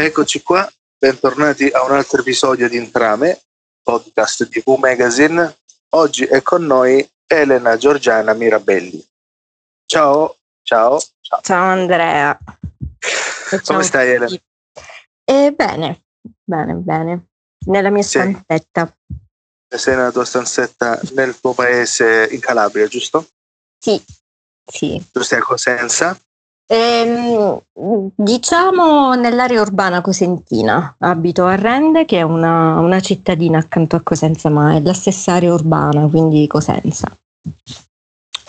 Eccoci qua, bentornati a un altro episodio di Intrame, podcast di V Magazine. Oggi è con noi Elena Giorgiana Mirabelli. Ciao, ciao. Ciao, ciao Andrea. Come stai Elena? Eh, bene, bene, bene. Nella mia sì. stanzetta. Sei nella tua stanzetta nel tuo paese in Calabria, giusto? Sì, sì. Tu stai a Cosenza? Ehm, diciamo nell'area urbana cosentina, abito a Rende che è una, una, cittadina accanto a Cosenza, ma è la stessa area urbana, quindi Cosenza.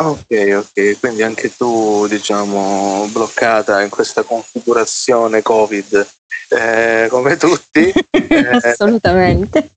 Ok, ok, quindi anche tu diciamo bloccata in questa configurazione Covid eh, come tutti. Assolutamente.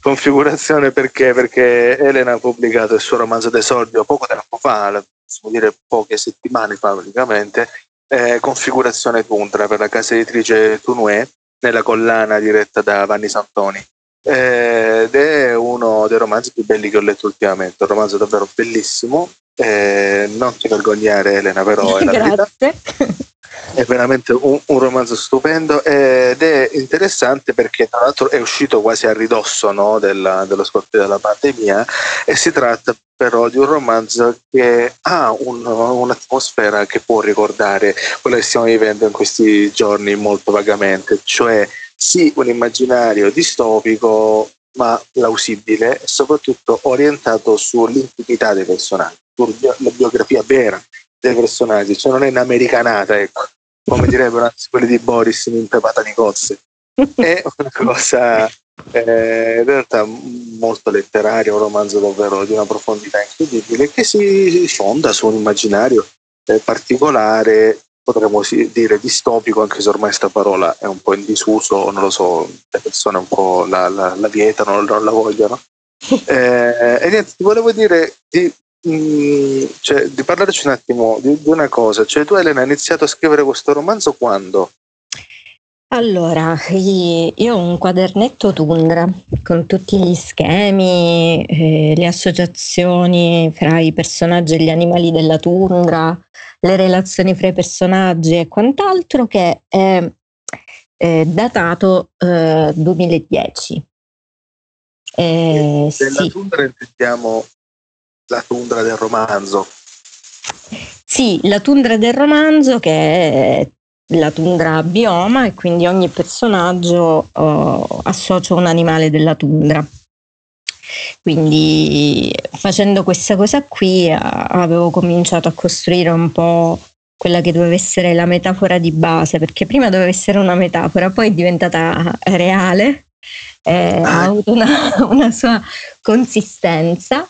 configurazione perché? Perché Elena ha pubblicato il suo romanzo d'esordio poco tempo fa, possiamo dire poche settimane fa praticamente, eh, configurazione Tundra per la casa editrice Tunue nella collana diretta da Vanni Santoni. Eh, ed è uno dei romanzi più belli che ho letto ultimamente, un romanzo davvero bellissimo. Eh, non ti vergognare Elena, però è. È veramente un, un, romanzo stupendo ed è interessante perché tra l'altro è uscito quasi a ridosso no, della, dello scoppio della pandemia e si tratta però di un romanzo che ha un, un'atmosfera che può ricordare quella che stiamo vivendo in questi giorni molto vagamente, cioè sì un immaginario distopico ma plausibile e soprattutto orientato sull'intimità dei personaggi, sulla biografia vera dei personaggi, cioè non è un'americanata, ecco, come direbbero anzi quelli di Boris in impepata di cozze. È una cosa eh, in realtà molto letteraria, un romanzo davvero di una profondità incredibile che si fonda su un immaginario eh, particolare, potremmo dire distopico, anche se ormai questa parola è un po' in disuso, non lo so, le persone un po' la, la, la vietano, non la vogliono. Eh, e niente, ti volevo dire di Mm, cioè, di parlarci un attimo di, di, una cosa. Cioè, tu Elena hai iniziato a scrivere questo romanzo quando? Allora, io ho un quadernetto Tundra con tutti gli schemi, eh, le associazioni fra i personaggi e gli animali della tundra, le relazioni fra i personaggi e quant'altro che è, è datato eh, 2010. Eh, della sì. tundra intendiamo la tundra del romanzo. Sì, la tundra del romanzo che è la tundra bioma e quindi ogni personaggio uh, associa un animale della tundra. Quindi facendo questa cosa qui uh, avevo cominciato a costruire un po' quella che doveva essere la metafora di base, perché prima doveva essere una metafora, poi è diventata reale, eh, ha ah. avuto una, una sua consistenza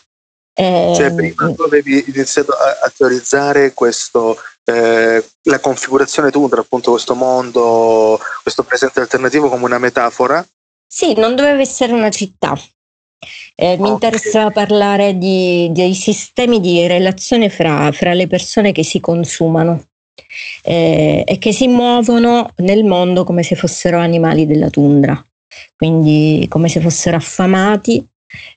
eh, cioè, prima tu avevi iniziato a, a teorizzare questo, eh, la configurazione Tundra, appunto questo mondo, questo presente alternativo come una metafora? Sì, non doveva essere una città. Eh, mi okay. interessava parlare di, dei sistemi di relazione fra, fra, le persone che si consumano eh, e che si muovono nel mondo come se fossero animali della tundra, quindi come se fossero affamati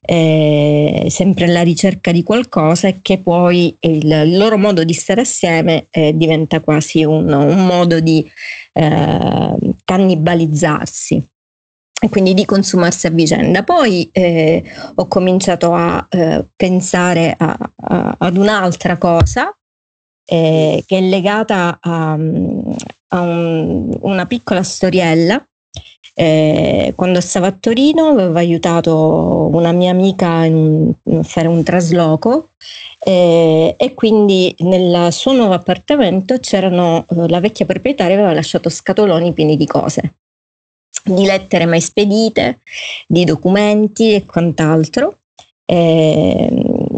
eh, sempre alla ricerca di qualcosa e che poi il, loro modo di stare assieme eh, diventa quasi un, un modo di eh, cannibalizzarsi e quindi di consumarsi a vicenda. Poi eh, ho cominciato a eh, pensare a, a, ad un'altra cosa eh, che è legata a, a un, una piccola storiella eh, quando stavo a Torino avevo aiutato una mia amica a fare un trasloco eh, e quindi nel suo nuovo appartamento c'erano, eh, la vecchia proprietaria aveva lasciato scatoloni pieni di cose, di lettere mai spedite, di documenti e quant'altro. Eh,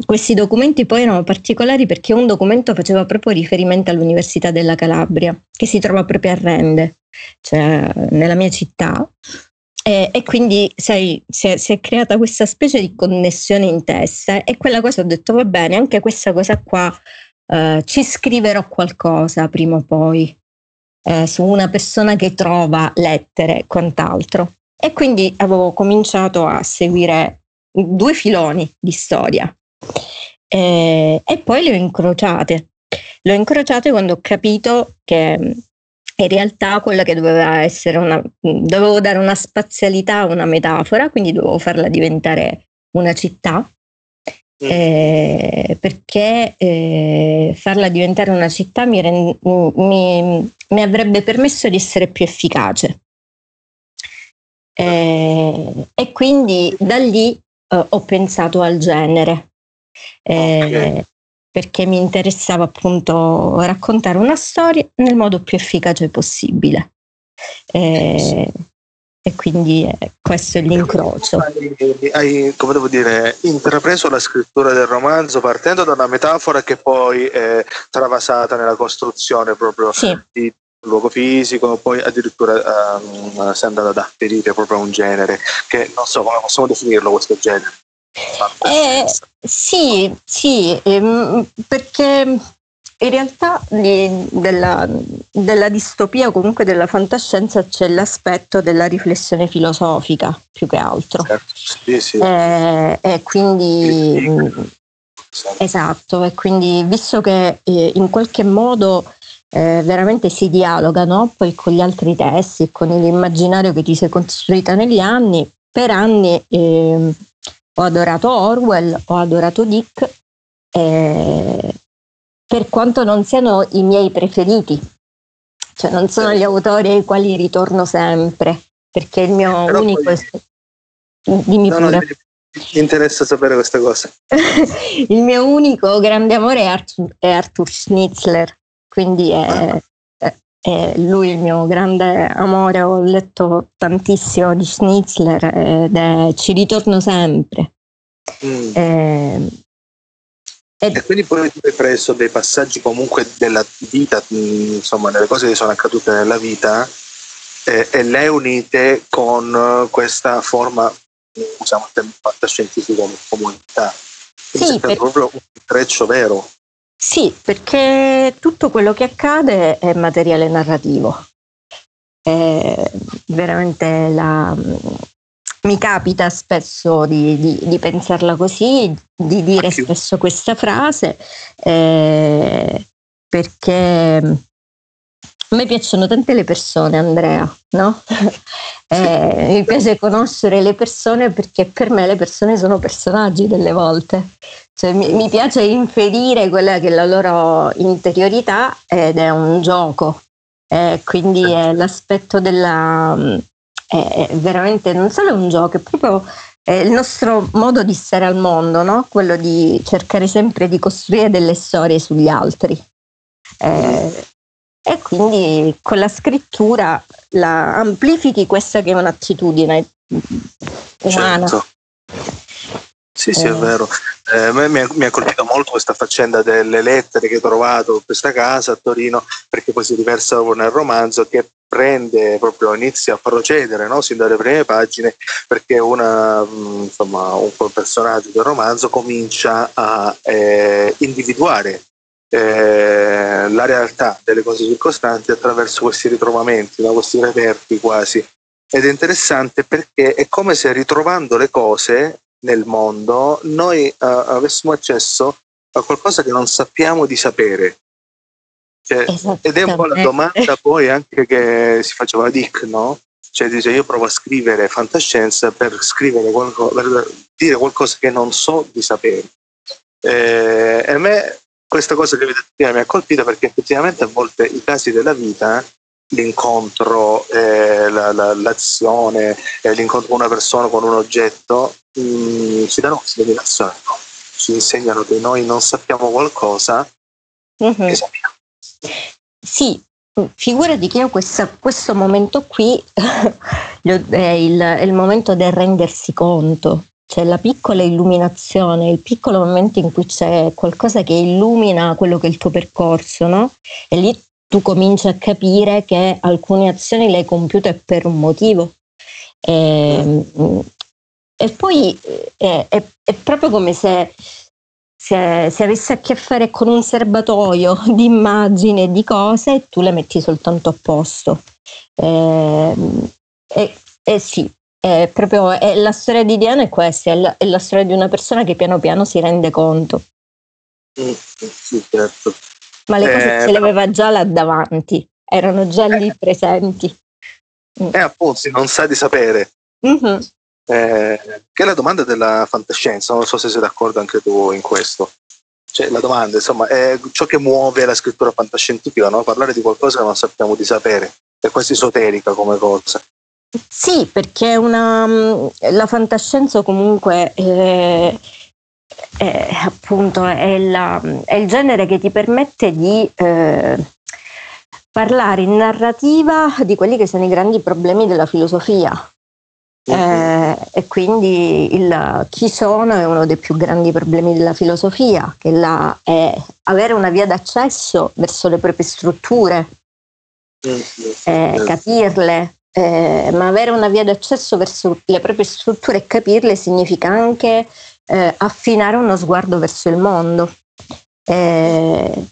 questi documenti poi erano particolari perché un documento faceva proprio riferimento all'Università della Calabria, che si trova proprio a Rende cioè nella mia città. E, e quindi sai, si, è, si, è, creata questa specie di connessione in testa e quella cosa ho detto va bene, anche questa cosa qua eh, ci scriverò qualcosa prima o poi. eh, su una persona che trova lettere e quant'altro. E quindi avevo cominciato a seguire due filoni di storia eh, e poi le ho incrociate. Le ho incrociate quando ho capito che in realtà quella che doveva essere una, dovevo dare una spazialità a una metafora, quindi dovevo farla diventare una città, mm. eh, perché eh, farla diventare una città mi, rend, mi, mi, avrebbe permesso di essere più efficace. Eh, e quindi da lì eh, ho pensato al genere, eh, okay. Perché mi interessava appunto raccontare una storia nel modo più efficace possibile. Eh, e quindi eh, questo è l'incrocio. Hai, hai, come devo dire, intrapreso la scrittura del romanzo partendo da una metafora che poi è travasata nella costruzione proprio sì. di luogo fisico, poi addirittura um, si è andato ad afferire proprio a un genere che non so come possiamo definirlo questo genere. Eh, sì, sì, ehm, perché in realtà di, della, della, distopia o comunque della fantascienza c'è l'aspetto della riflessione filosofica più che altro. Certo, sì, sì. Eh, e quindi esatto, e quindi visto che eh, in qualche modo eh, veramente si dialoga no? poi con gli altri testi, con l'immaginario che ti sei costruita negli anni, per anni eh, ho adorato Orwell, ho adorato Dick, eh, per quanto non siano i miei preferiti, cioè non sono gli autori ai quali ritorno sempre, perché il mio Però unico... Poi... Dimmi no, pure. No, mi interessa sapere questa cosa. il mio unico grande amore è Arthur, è Arthur Schnitzler, quindi è, è, è, lui il mio grande amore, ho letto tantissimo di Schnitzler ed è, ci ritorno sempre. Mm. Eh, e, e quindi poi tu hai preso dei passaggi comunque della vita, insomma, delle cose che sono accadute nella vita eh, e le unite con questa forma, usiamo il termine fantascientifico come comunità. Quindi sì, per... proprio un intreccio vero. Sì, perché tutto quello che accade è materiale narrativo. È veramente la, mi capita spesso di, di, di, pensarla così, di dire spesso questa frase, eh, perché a me piacciono tante le persone, Andrea, no? eh, mi piace conoscere le persone perché per me le persone sono personaggi delle volte. Cioè, mi, mi, piace inferire quella che è la loro interiorità ed è un gioco. Eh, quindi è l'aspetto della... È veramente non solo un gioco, è proprio il nostro modo di stare al mondo, no? quello di cercare sempre di costruire delle storie sugli altri. Eh, e quindi con la scrittura la amplifichi questa che è un'attitudine umana. Certo. Sì, sì, è eh. vero. Eh, me, mi, ha, mi, ha, colpito molto questa faccenda delle lettere che ho trovato in questa casa a Torino, perché poi si riversa nel romanzo che prende proprio, inizia a procedere no? sin dalle prime pagine, perché una, insomma, un personaggio del romanzo comincia a eh, individuare eh, la realtà delle cose circostanti attraverso questi ritrovamenti, no? questi reperti quasi. Ed è interessante perché è come se ritrovando le cose nel mondo noi uh, avessimo accesso a qualcosa che non sappiamo di sapere. Cioè, ed è un po' la domanda poi anche che si faceva Dick, no? Cioè dice io provo a scrivere fantascienza per scrivere qualcosa, per dire qualcosa che non so di sapere. Eh, e a me questa cosa che avete prima mi ha colpito perché effettivamente a volte i casi della vita, l'incontro, eh, la, la, l'azione, eh, l'incontro con una persona, con un oggetto, mh, mm, ci danno questa dedicazione, no? ci insegnano che noi non sappiamo qualcosa mm-hmm. e sappiamo. Sì, figurati che io questa, questo momento qui è il, è il momento del rendersi conto c'è la piccola illuminazione, il piccolo momento in cui c'è qualcosa che illumina quello che è il tuo percorso, no? E lì tu cominci a capire che alcune azioni le hai compiute per un motivo. E, e poi è, è, è, proprio come se se, se avessi a che fare con un serbatoio di immagini e di cose, tu le metti soltanto a posto. Eh, eh, eh sì, è proprio è la storia di Diana è questa, è la, è la, storia di una persona che piano piano si rende conto. Mm, sì, certo. Ma le cose eh, ce le aveva già là davanti, erano già lì eh. presenti. Mm. Eh, appunto, non sa di sapere. Mm-hmm. Eh, che è la domanda della fantascienza, non so se sei d'accordo anche tu in questo. Cioè, la domanda, insomma, è ciò che muove la scrittura fantascientifica, no? parlare di qualcosa che non sappiamo di sapere, è quasi esoterica come cosa. Sì, perché una, mm, la fantascienza comunque è, è appunto è, la, è, il genere che ti permette di eh, parlare in narrativa di quelli che sono i grandi problemi della filosofia. Eh, e quindi il chi sono è uno dei più grandi problemi della filosofia, che la, è avere una via d'accesso verso le proprie strutture, eh, capirle, eh, ma avere una via d'accesso verso le proprie strutture e capirle significa anche eh, affinare uno sguardo verso il mondo. Eh,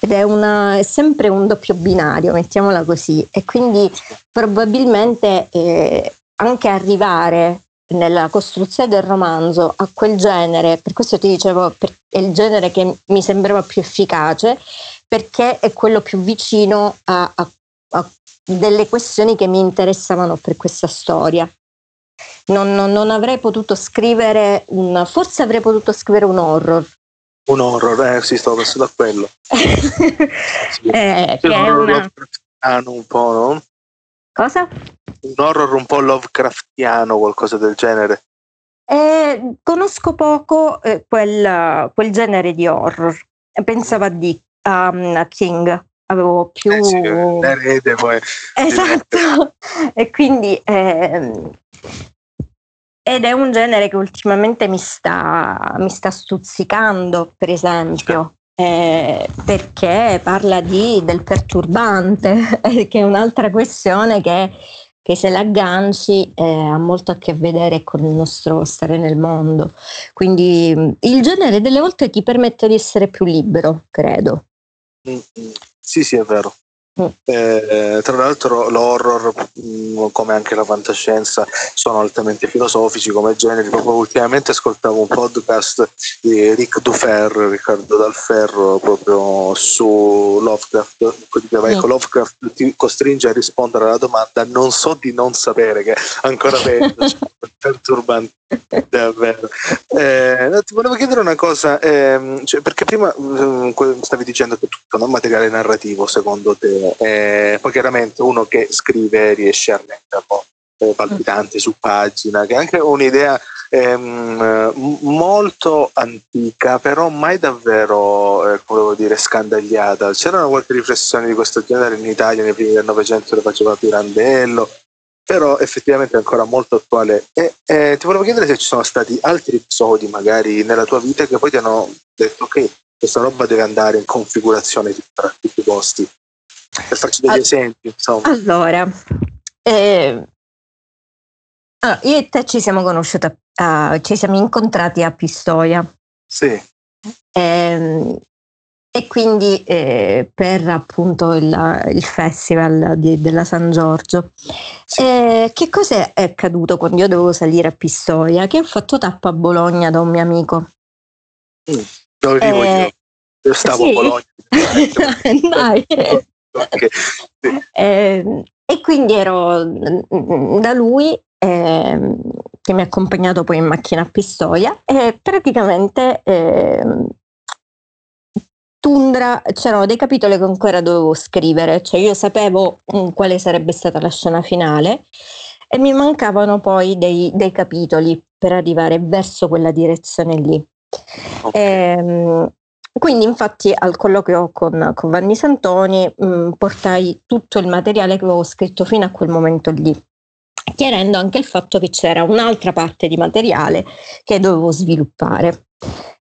ed è, una, è, sempre un doppio binario, mettiamola così, e quindi probabilmente eh, anche arrivare nella costruzione del romanzo a quel genere, per questo ti dicevo, è il genere che mi sembrava più efficace, perché è quello più vicino a, a, a delle questioni che mi interessavano per questa storia. Non, non, non, avrei potuto scrivere un, forse avrei potuto scrivere un horror. Un horror, eh sì, stavo pensando a quello. sì. eh, che è una... un po', no? Cosa? Un horror un po' Lovecraftiano, qualcosa del genere. Eh, conosco poco eh, quel, quel, genere di horror. Pensavo a, Dick, um, a King avevo più... Eh sì, l'erede poi. Esatto, e quindi... Eh, ed è un genere che ultimamente mi sta, mi sta stuzzicando, per esempio, eh, perché parla di, del perturbante, che è un'altra questione che, che se l'agganci eh, ha molto a che vedere con il nostro stare nel mondo. Quindi il genere delle volte ti permette di essere più libero, credo. Mm-hmm. Sì, sì, è vero. Mm. Eh, tra l'altro l'horror mm, come anche la fantascienza sono altamente filosofici come generi proprio ultimamente ascoltavo un podcast di Rick Dufer Riccardo Dalferro proprio su Lovecraft diceva ecco mm. Lovecraft ti costringe a rispondere alla domanda non so di non sapere che è ancora peggio cioè, perturbante davvero eh, ti volevo chiedere una cosa ehm, cioè, perché prima eh, stavi dicendo che tutto è un materiale narrativo secondo te eh, poi chiaramente uno che scrive riesce a po' eh, palpitante su pagina, che è anche un'idea ehm, molto antica, però mai davvero, eh, come dire, scandagliata. C'erano qualche riflessione di questo genere in Italia nei primi del Novecento, le faceva Pirandello, però effettivamente è ancora molto attuale. E eh, ti volevo chiedere se ci sono stati altri episodi, magari nella tua vita, che poi ti hanno detto ok, questa roba deve andare in configurazione tra tutti i posti per farci degli All- esempi. Insomma. Allora, eh, allora, io e te ci siamo conosciuti, uh, ci siamo incontrati a Pistoia. Sì. Eh, e quindi eh, per appunto il, il festival di, della San Giorgio. Sì. Eh, che cosa è accaduto quando io dovevo salire a Pistoia? Che ho fatto tappa a Bologna da un mio amico. Mm, dove vivo io? Eh, io stavo sì. a Bologna. Dai. Okay. Sì. Eh, e quindi ero da lui eh, che mi ha accompagnato poi in macchina a Pistoia e praticamente eh, Tundra c'erano dei capitoli che ancora dovevo scrivere, cioè io sapevo mm, quale sarebbe stata la scena finale e mi mancavano poi dei, dei capitoli per arrivare verso quella direzione lì. Okay. E, ehm, quindi infatti al colloquio con, con Vanni Santoni mh, mm, portai tutto il materiale che avevo scritto fino a quel momento lì, chiarendo anche il fatto che c'era un'altra parte di materiale che dovevo sviluppare.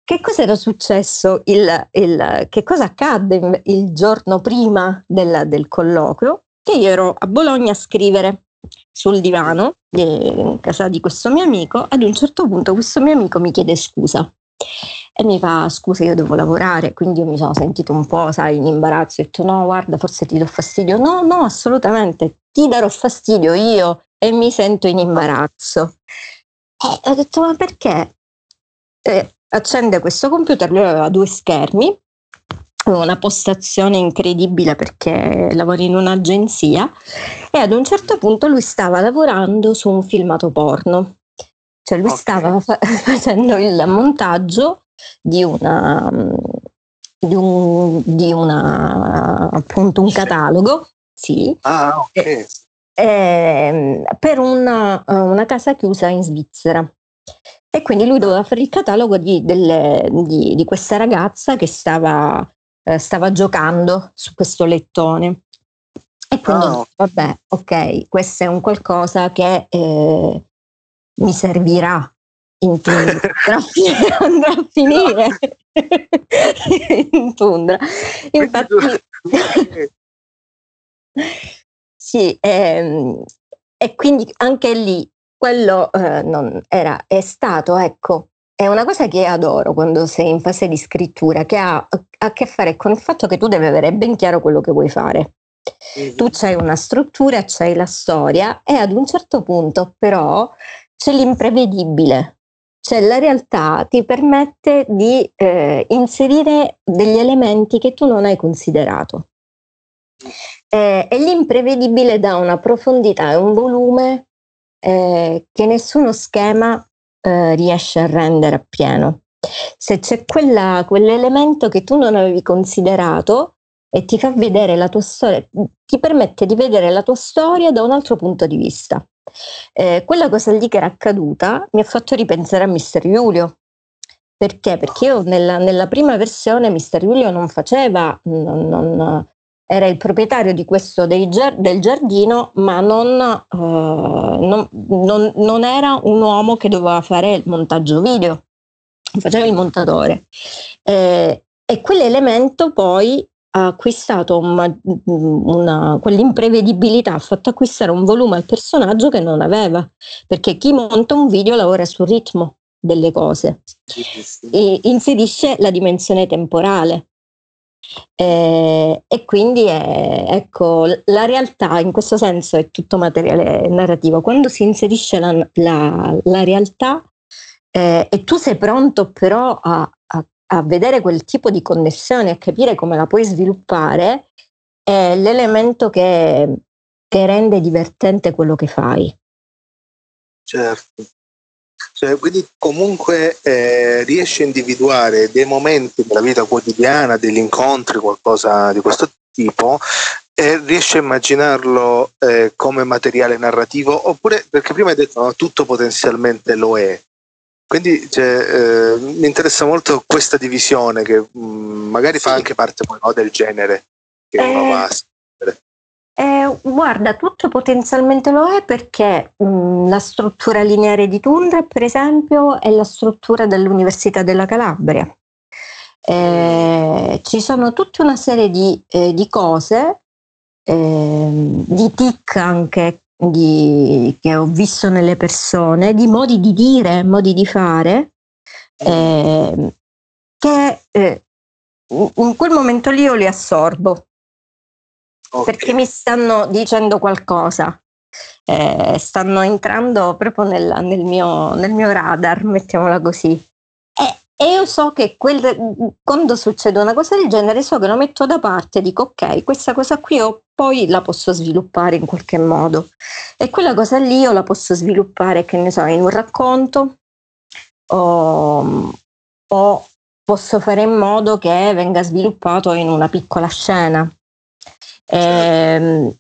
Che cosa era successo? Il, il, che cosa accadde il giorno prima del, del colloquio? Che io ero a Bologna a scrivere sul divano in casa di questo mio amico. Ad un certo punto questo mio amico mi chiede scusa E mi fa, scusa, io devo lavorare, quindi io mi sono sentito un po', sai, in imbarazzo. Ho detto, no, guarda, forse ti do fastidio. No, no, assolutamente, ti darò fastidio io e mi sento in imbarazzo. E ho detto, ma perché? E accende questo computer, lui aveva due schermi, una postazione incredibile perché lavora in un'agenzia e ad un certo punto lui stava lavorando su un filmato porno. Cioè lui okay. stava fa- facendo il montaggio di una, di un, di una appunto un catalogo, sì, ah, okay. eh, per una, una casa chiusa in Svizzera. E quindi lui doveva fare il catalogo di, delle, di, di questa ragazza che stava, eh, stava, giocando su questo lettone. E quindi, oh. vabbè, ok, questo è un qualcosa che eh, mi servirà in tundra, andrà a finire in tundra. Infatti, sì, ehm, e quindi anche lì quello eh, non era, è stato, ecco, è una cosa che adoro quando sei in fase di scrittura, che ha a che fare con il fatto che tu devi avere ben chiaro quello che vuoi fare. Mm-hmm. Tu c'hai una struttura, c'hai la storia e ad un certo punto però c'è l'imprevedibile, cioè la realtà ti permette di eh, inserire degli elementi che tu non hai considerato. Eh, e l'imprevedibile dà una profondità e un volume eh, che nessuno schema eh, riesce a rendere appieno. Se c'è quella, quell'elemento che tu non avevi considerato e ti fa vedere la tua storia, ti permette di vedere la tua storia da un altro punto di vista. Eh, quella cosa lì che era accaduta mi ha fatto ripensare a Mister Giulio. Perché? Perché io nella, nella prima versione Mister Giulio non faceva, non, non, era il proprietario di questo dei, del giardino, ma non, uh, non, non, non, era un uomo che doveva fare il montaggio video, faceva il montatore. Eh, e quell'elemento poi ha acquistato una, una, quell'imprevedibilità, ha fatto acquistare un volume al personaggio che non aveva, perché chi monta un video lavora sul ritmo delle cose e inserisce la dimensione temporale. Eh, e quindi è, ecco, la realtà in questo senso è tutto materiale narrativo. Quando si inserisce la, la, la realtà eh, e tu sei pronto però a, a, a, vedere quel tipo di connessione, a capire come la puoi sviluppare, è l'elemento che, che rende divertente quello che fai. Certo. Cioè, quindi comunque eh, riesci a individuare dei momenti della vita quotidiana, degli incontri, qualcosa di questo tipo, e riesci a immaginarlo eh, come materiale narrativo, oppure perché prima hai detto no, tutto potenzialmente lo è. Quindi cioè, eh, mi interessa molto questa divisione che mh, mm, magari sì. fa anche parte no, del genere che uno va a eh, guarda, tutto potenzialmente lo è perché mh, mm, la struttura lineare di Tundra, per esempio, è la struttura dell'Università della Calabria. Eh, ci sono tutta una serie di, eh, di cose, ehm, di tic anche di, che ho visto nelle persone, di modi di dire, modi di fare, ehm, che eh, in quel momento lì io li assorbo okay. perché mi stanno dicendo qualcosa. Eh, stanno entrando proprio nella, nel, mio, nel, mio, radar, mettiamola così. E, e io so che quel, quando succede una cosa del genere, so che lo metto da parte e dico ok, questa cosa qui io poi la posso sviluppare in qualche modo. E quella cosa lì io la posso sviluppare, che ne so, in un racconto o, o posso fare in modo che venga sviluppato in una piccola scena. Eh,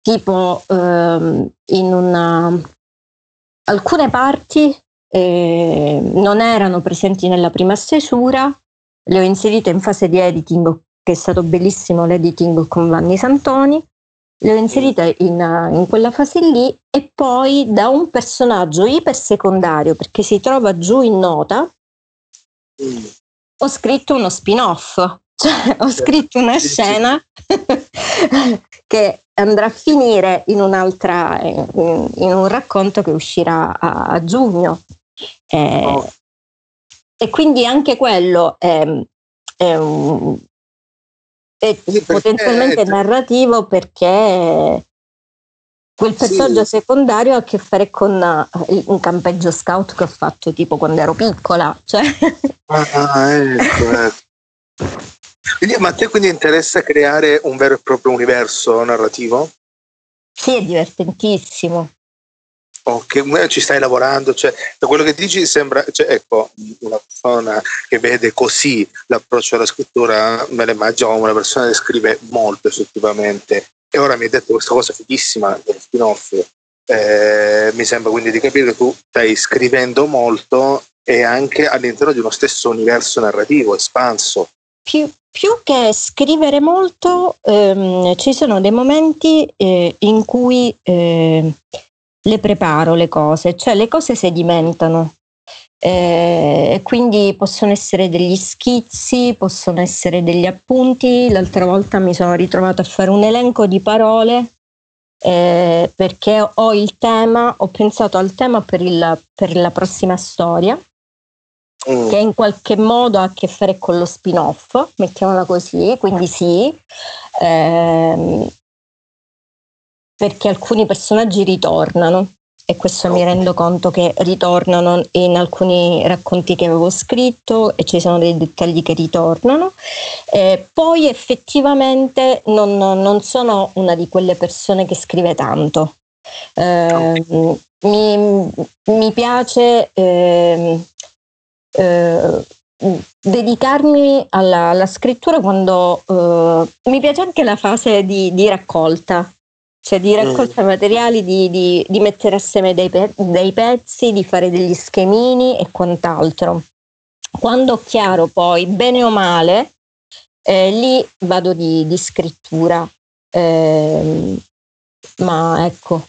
tipo ehm, in una, alcune parti eh, non erano presenti nella prima stesura, le ho inserite in fase di editing, che è stato bellissimo l'editing con Vanni Santoni, le ho inserite in, in quella fase lì e poi da un personaggio iper secondario, perché si trova giù in nota, mm. ho scritto uno spin-off cioè, ho scritto una scena che andrà a finire in un'altra, in, in un racconto che uscirà a, a giugno. Eh, oh. e quindi anche quello è, è, un, è potenzialmente narrativo perché quel personaggio sì. secondario ha a che fare con uh, un campeggio scout che ho fatto tipo quando ero piccola. Cioè. Ah, ecco, ecco. Quindi, ma a te quindi interessa creare un vero e proprio universo narrativo? Sì, è divertentissimo. Ok, ci stai lavorando, cioè, da quello che dici sembra, cioè, ecco, una persona che vede così l'approccio alla scrittura, me la immagino come una persona che scrive molto effettivamente. E ora mi hai detto questa cosa fighissima dello spin-off. Eh, mi sembra quindi di capire che tu stai scrivendo molto e anche all'interno di uno stesso universo narrativo espanso. Più, più che scrivere molto, ehm, ci sono dei momenti eh, in cui eh, le preparo le cose, cioè le cose sedimentano. Eh, quindi possono essere degli schizzi, possono essere degli appunti. L'altra volta mi sono ritrovata a fare un elenco di parole eh, perché ho il tema, ho pensato al tema per, il, per la prossima storia mm. che in qualche modo ha a che fare con lo spin-off, mettiamola così, quindi sì, ehm, perché alcuni personaggi ritornano e questo mi rendo conto che ritornano in alcuni racconti che avevo scritto e ci sono dei dettagli che ritornano. Eh, poi effettivamente non, non, sono una di quelle persone che scrive tanto. Eh, mi, mi, piace eh, eh, dedicarmi alla, alla, scrittura quando eh, mi piace anche la fase di, di raccolta, cioè di raccolta mm. materiali, di, di, di, mettere assieme dei, pe- dei, pezzi, di fare degli schemini e quant'altro. Quando ho chiaro poi, bene o male, eh, lì vado di, di scrittura. Eh, ma ecco,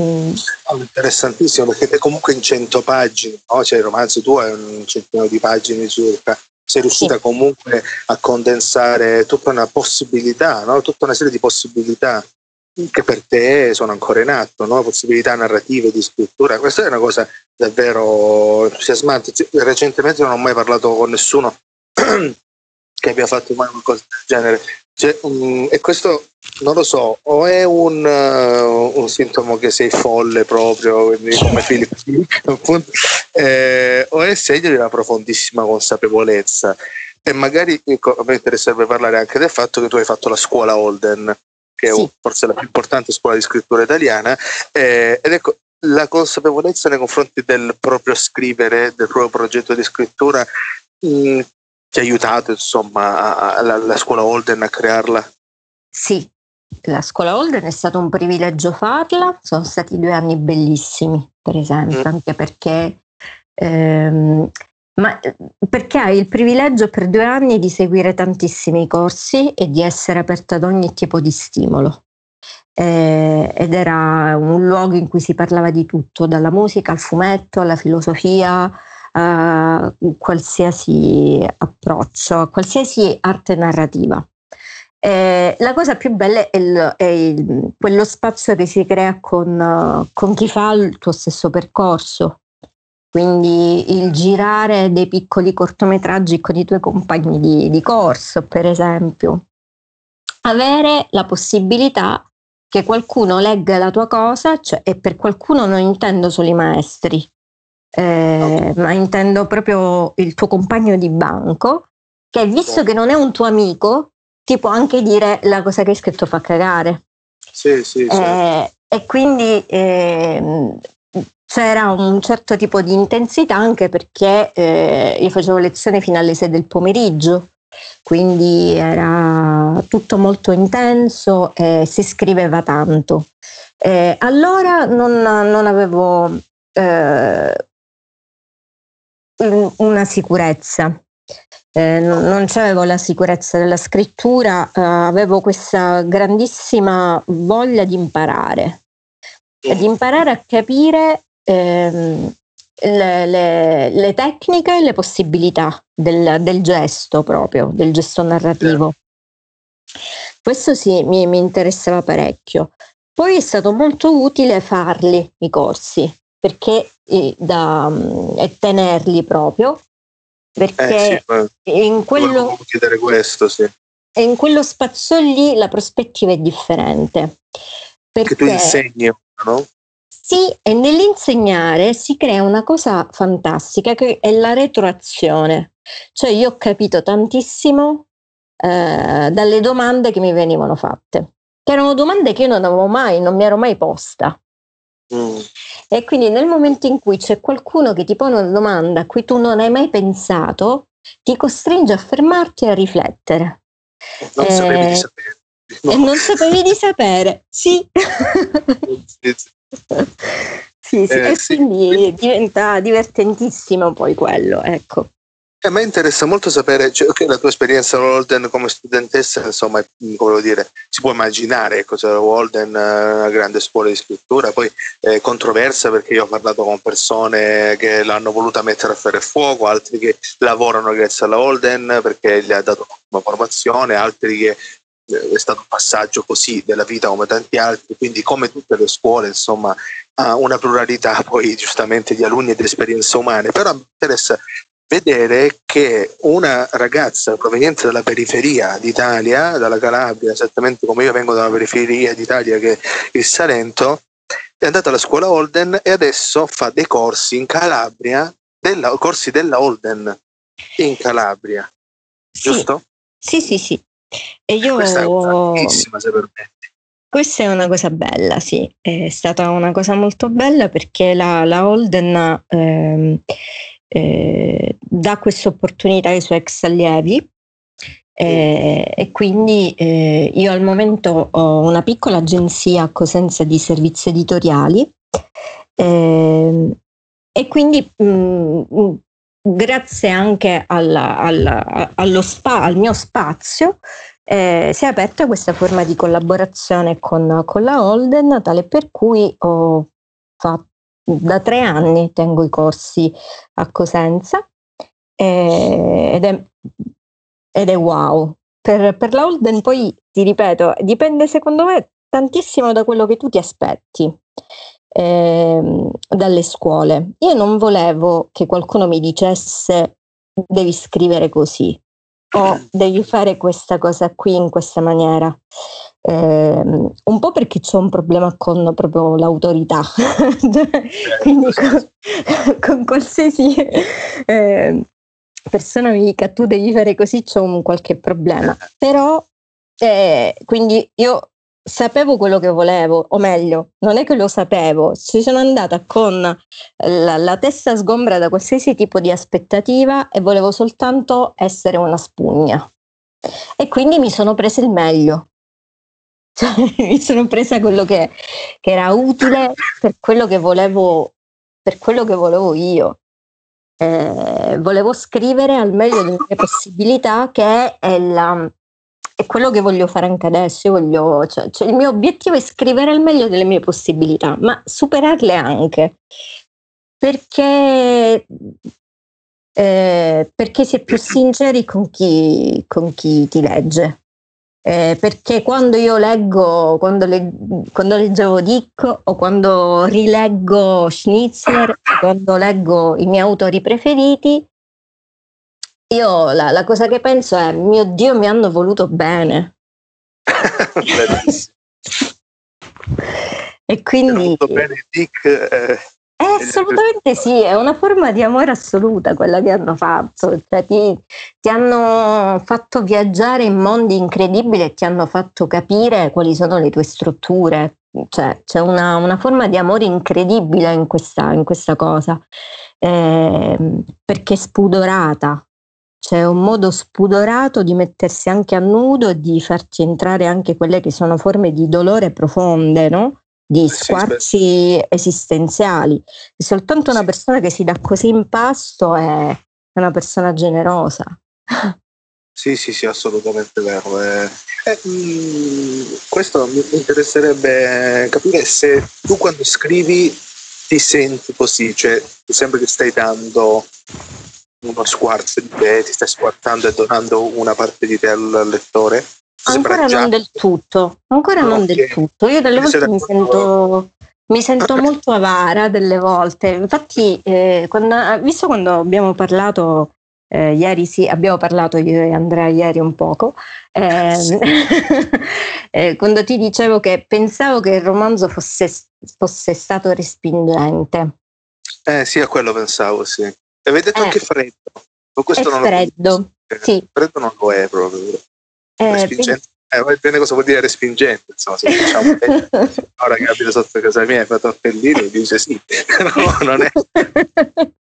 Mm. interessantissimo perché comunque in 100 pagine, no? cioè il romanzo tuo è un centinaio di pagine circa, sei riuscita sì. comunque a condensare tutta una possibilità, no? tutta una serie di possibilità che per te sono ancora in atto, no? possibilità narrative di scrittura. Questa è una cosa davvero entusiasmante. Recentemente non ho mai parlato con nessuno che abbia fatto mai una cosa del genere. Cioè, um, e questo non lo so, o è un, uh, un, sintomo che sei folle proprio, come Filippo, appunto, eh, o è segno di una profondissima consapevolezza. E magari ecco, a me interesserebbe parlare anche del fatto che tu hai fatto la scuola Holden, che sì. è forse la più importante scuola di scrittura italiana, eh, ed ecco, la consapevolezza nei confronti del proprio scrivere, del proprio progetto di scrittura, mh, mm, ti ha aiutato insomma la, la scuola Holden a crearla? Sì, la scuola Holden è stato un privilegio farla, sono stati due anni bellissimi, per esempio, mm. anche perché, ehm, ma, perché hai il privilegio per due anni di seguire tantissimi corsi e di essere aperta ad ogni tipo di stimolo. Eh, ed era un luogo in cui si parlava di tutto, dalla musica al fumetto, alla filosofia, a qualsiasi approccio, a qualsiasi arte narrativa. Eh, la cosa più bella è, il, è il, quello spazio che si crea con, con, chi fa il tuo stesso percorso. Quindi il girare dei piccoli cortometraggi con i tuoi compagni di, di corso, per esempio. Avere la possibilità che qualcuno legga la tua cosa, cioè, e per qualcuno non intendo solo i maestri, eh, ma intendo proprio il tuo compagno di banco, che visto che non è un tuo amico, ti può anche dire la cosa che hai scritto fa cagare. Sì, sì, certo. eh, e quindi eh, c'era un certo tipo di intensità anche perché eh, io facevo lezione fino alle 6 del pomeriggio, quindi era tutto molto intenso e si scriveva tanto. Eh, allora non, non avevo eh, una sicurezza. Eh, non, non avevo la sicurezza della scrittura, eh, avevo questa grandissima voglia di imparare. Di imparare a capire ehm, le, le, le, tecniche e le possibilità del, del, gesto proprio, del gesto narrativo. Questo sì, mi, mi interessava parecchio. Poi è stato molto utile farli i corsi, perché eh, da, e tenerli proprio, perché eh sì, in quello... questo, sì. in quello spazio lì la prospettiva è differente. Perché tu insegni, no? Sì, e nell'insegnare si crea una cosa fantastica che è la retroazione. Cioè io ho capito tantissimo eh, dalle domande che mi venivano fatte, che erano domande che io non avevo mai, non mi ero mai posta. Mm. E quindi nel momento in cui c'è qualcuno che ti pone una domanda a cui tu non hai mai pensato, ti costringe a fermarti e a riflettere. Non eh, sapevi di sapere. No. E non sapevi di sapere, sì. sì, sì. Eh, e sì. quindi diventa divertentissimo poi quello, ecco. A me interessa molto sapere cioè, okay, la tua esperienza a Walden come studentessa, insomma, come dire, si può immaginare cosa Walden, eh, una grande scuola di scrittura, poi eh, controversa perché io ho parlato con persone che l'hanno voluta mettere a fare fuoco, altri che lavorano grazie alla Walden perché gli ha dato una formazione, altri che eh, è stato un passaggio così della vita come tanti altri, quindi come tutte le scuole, insomma, ha una pluralità poi giustamente di alunni e di esperienze umane, però mi interessa vedere che una ragazza proveniente dalla periferia d'Italia, dalla Calabria, esattamente come io vengo dalla periferia d'Italia che è il Salento, è andata alla scuola Holden e adesso fa dei corsi in Calabria, della, corsi della Holden in Calabria, sì. giusto? Sì, sì, sì. E io... Questa è una se permetti. Questa è una cosa bella, sì, è stata una cosa molto bella perché la, la Holden ehm, eh, dà questa opportunità ai suoi ex allievi eh, e quindi eh, io al momento ho una piccola agenzia a Cosenza di servizi editoriali eh, e quindi mh, mm, grazie anche alla, alla, allo spa, al mio spazio eh, si è aperta questa forma di collaborazione con, con la Holden tale per cui ho fatto da tre anni tengo i corsi a Cosenza eh, ed, è, ed, è, wow. Per, per la Holden poi, ti ripeto, dipende secondo me tantissimo da quello che tu ti aspetti eh, dalle scuole. Io non volevo che qualcuno mi dicesse devi scrivere così o devi fare questa cosa qui in questa maniera. Eh, un po' perché c'è un problema con proprio l'autorità, quindi con, con qualsiasi eh, persona mi dica tu devi fare così c'è un qualche problema. Però eh, quindi io sapevo quello che volevo, o meglio, non è che lo sapevo, ci sono andata con la, la, testa sgombra da qualsiasi tipo di aspettativa e volevo soltanto essere una spugna. E quindi mi sono presa il meglio. Cioè, mi sono presa quello che, che, era utile per quello che volevo, per quello che volevo io. Eh, volevo scrivere al meglio delle mie possibilità, che è la, è quello che voglio fare anche adesso. Io voglio, cioè, cioè il mio obiettivo è scrivere al meglio delle mie possibilità, ma superarle anche. Perché, eh, perché si è più sinceri con chi, con chi ti legge. Eh, perché quando io leggo, quando, le, quando, leggevo Dick o quando rileggo Schnitzler, quando leggo i miei autori preferiti, io la, la, cosa che penso è, mio Dio, mi hanno voluto bene. e quindi... Bene, Dick, eh, eh, assolutamente sì, è una forma di amore assoluta quella che hanno fatto, cioè, ti, ti, hanno fatto viaggiare in mondi incredibili e ti hanno fatto capire quali sono le tue strutture, cioè, c'è una, una, forma di amore incredibile in questa, in questa cosa, eh, perché spudorata, c'è un modo spudorato di mettersi anche a nudo e di farci entrare anche quelle che sono forme di dolore profonde, no? di squarci esistenziali. E soltanto una persona che si dà così in pasto è una persona generosa. Sì, sì, sì, assolutamente vero. Eh, eh, mh, mm, questo mi interesserebbe capire se tu quando scrivi ti senti così, cioè sembra che stai dando uno squarzo di te, ti stai squartando e donando una parte di te al lettore? Ancora non del tutto, ancora no, non okay. del tutto. Io delle volte mi sento, mi sento molto avara delle volte. Infatti, eh, quando, visto quando abbiamo parlato Eh, ieri sì, abbiamo parlato io e Andrea ieri un poco, eh, eh, quando ti dicevo che pensavo che il romanzo fosse, fosse stato respingente. Eh sì, a quello pensavo, sì. E avete detto Eh. anche freddo. Ma questo non lo freddo, sì. Freddo non lo è proprio. Eh, respingente. Eh, va bene cosa vuol dire respingente, insomma, se diciamo eh, ora che abita sotto casa mia e fa tortellini, dice sì, no, non è.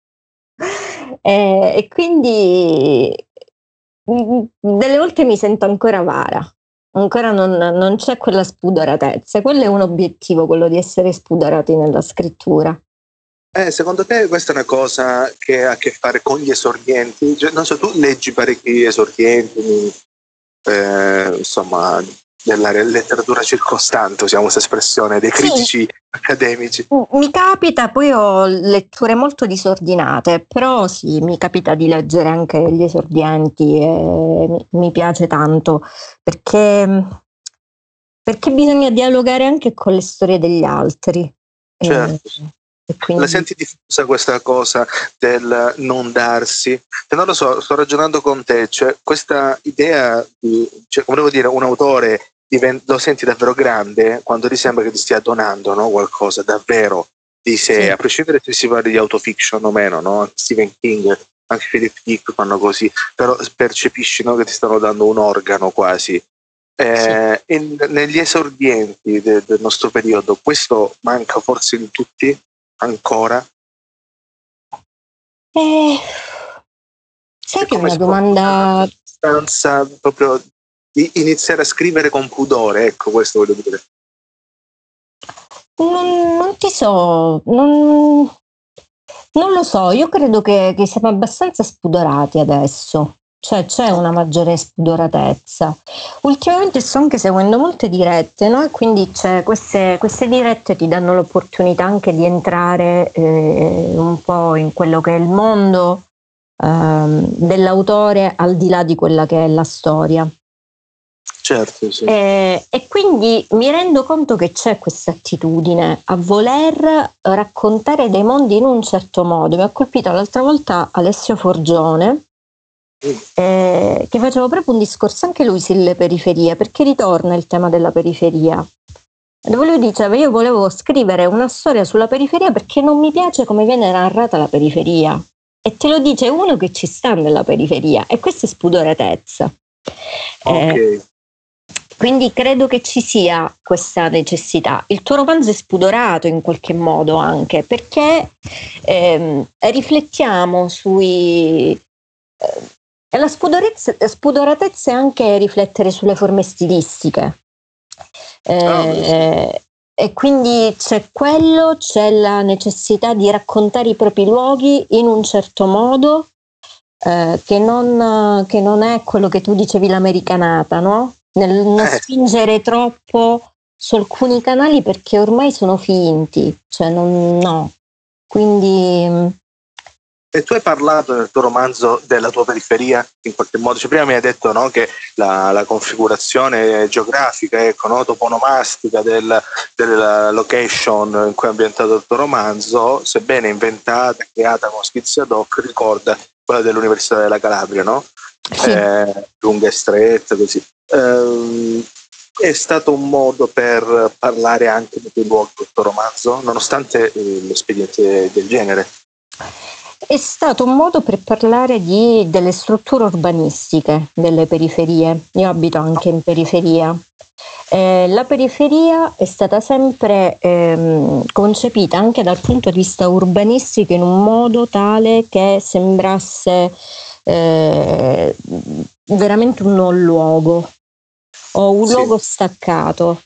Eh, e quindi mm, delle volte mi sento ancora avara, ancora non, non c'è quella spudoratezza. Quello è un obiettivo, quello di essere spudorati nella scrittura. Eh, secondo te questa è una cosa che ha a che fare con gli esordienti? Cioè, non so, tu leggi parecchi esordienti, eh, insomma, della re- letteratura circostante, usiamo questa espressione, dei Sì. critici accademici. Mi capita, poi ho letture molto disordinate, però sì, mi capita di leggere anche gli esordienti e mi, piace tanto perché, perché bisogna dialogare anche con le storie degli altri. Certo. e quindi- La senti diffusa questa cosa del non darsi? Che non lo so, sto ragionando con te, cioè questa idea di, cioè, come devo dire, un autore lo senti davvero grande quando ti sembra che ti stia donando no, qualcosa davvero di sé, Sì. a prescindere se si parli di autofiction o meno, no? Stephen King, anche Philip Dick fanno così, però percepisci no, che ti stanno dando un organo quasi. Eh, in- negli esordienti de- del nostro periodo questo manca forse in tutti ancora? Eh, sai che è una domanda stanza proprio di iniziare a scrivere con pudore ecco questo voglio dire. Non, non ti so, non, non lo so, io credo che, che siamo abbastanza spudorati adesso, cioè c'è una maggiore spudoratezza. Ultimamente sto anche seguendo molte dirette, no? E quindi c'è queste, queste dirette ti danno l'opportunità anche di entrare eh, un po' in quello che è il mondo ehm, dell'autore al di là di quella che è la storia. certo sì. Eh, e quindi mi rendo conto che c'è questa attitudine a voler raccontare dei mondi in un certo modo. Mi ha colpito l'altra volta Alessio Forgione. Eh, che faceva proprio un discorso anche lui sulle periferie, perché ritorna il tema della periferia. Dove lui diceva: Io volevo scrivere una storia sulla periferia perché non mi piace come viene narrata la periferia. E te lo dice uno che ci sta nella periferia, e questa è spudoratezza. Eh, ok quindi credo che ci sia questa necessità. Il tuo romanzo è spudorato in qualche modo anche perché ehm, riflettiamo sui... eh, e la spudoratezza è anche riflettere sulle forme stilistiche. Eh, beh, e quindi c'è quello, c'è la necessità di raccontare i propri luoghi in un certo modo eh, che, non, che non è quello che tu dicevi l'americanata, no? Nel non Eh. spingere troppo su alcuni canali perché ormai sono finti, cioè non, no. Quindi mm, e tu hai parlato nel tuo romanzo della tua periferia in qualche modo cioè, prima mi hai detto no, che la, la configurazione geografica ecco, no, toponomastica del, della location in cui è ambientato il tuo romanzo sebbene inventata creata con schizzi ad hoc ricorda quella dell'Università della Calabria no? sì. eh, lunga e stretta, così. Ehm, è stato un modo per parlare anche di quei luoghi questo romanzo, nonostante eh, l'espediente del genere. È stato un modo per parlare di, delle strutture urbanistiche delle periferie. Io abito anche in periferia. Eh, la periferia è stata sempre ehm, concepita anche dal punto di vista urbanistico in un modo tale che sembrasse eh, veramente un non luogo o un Sì. luogo staccato.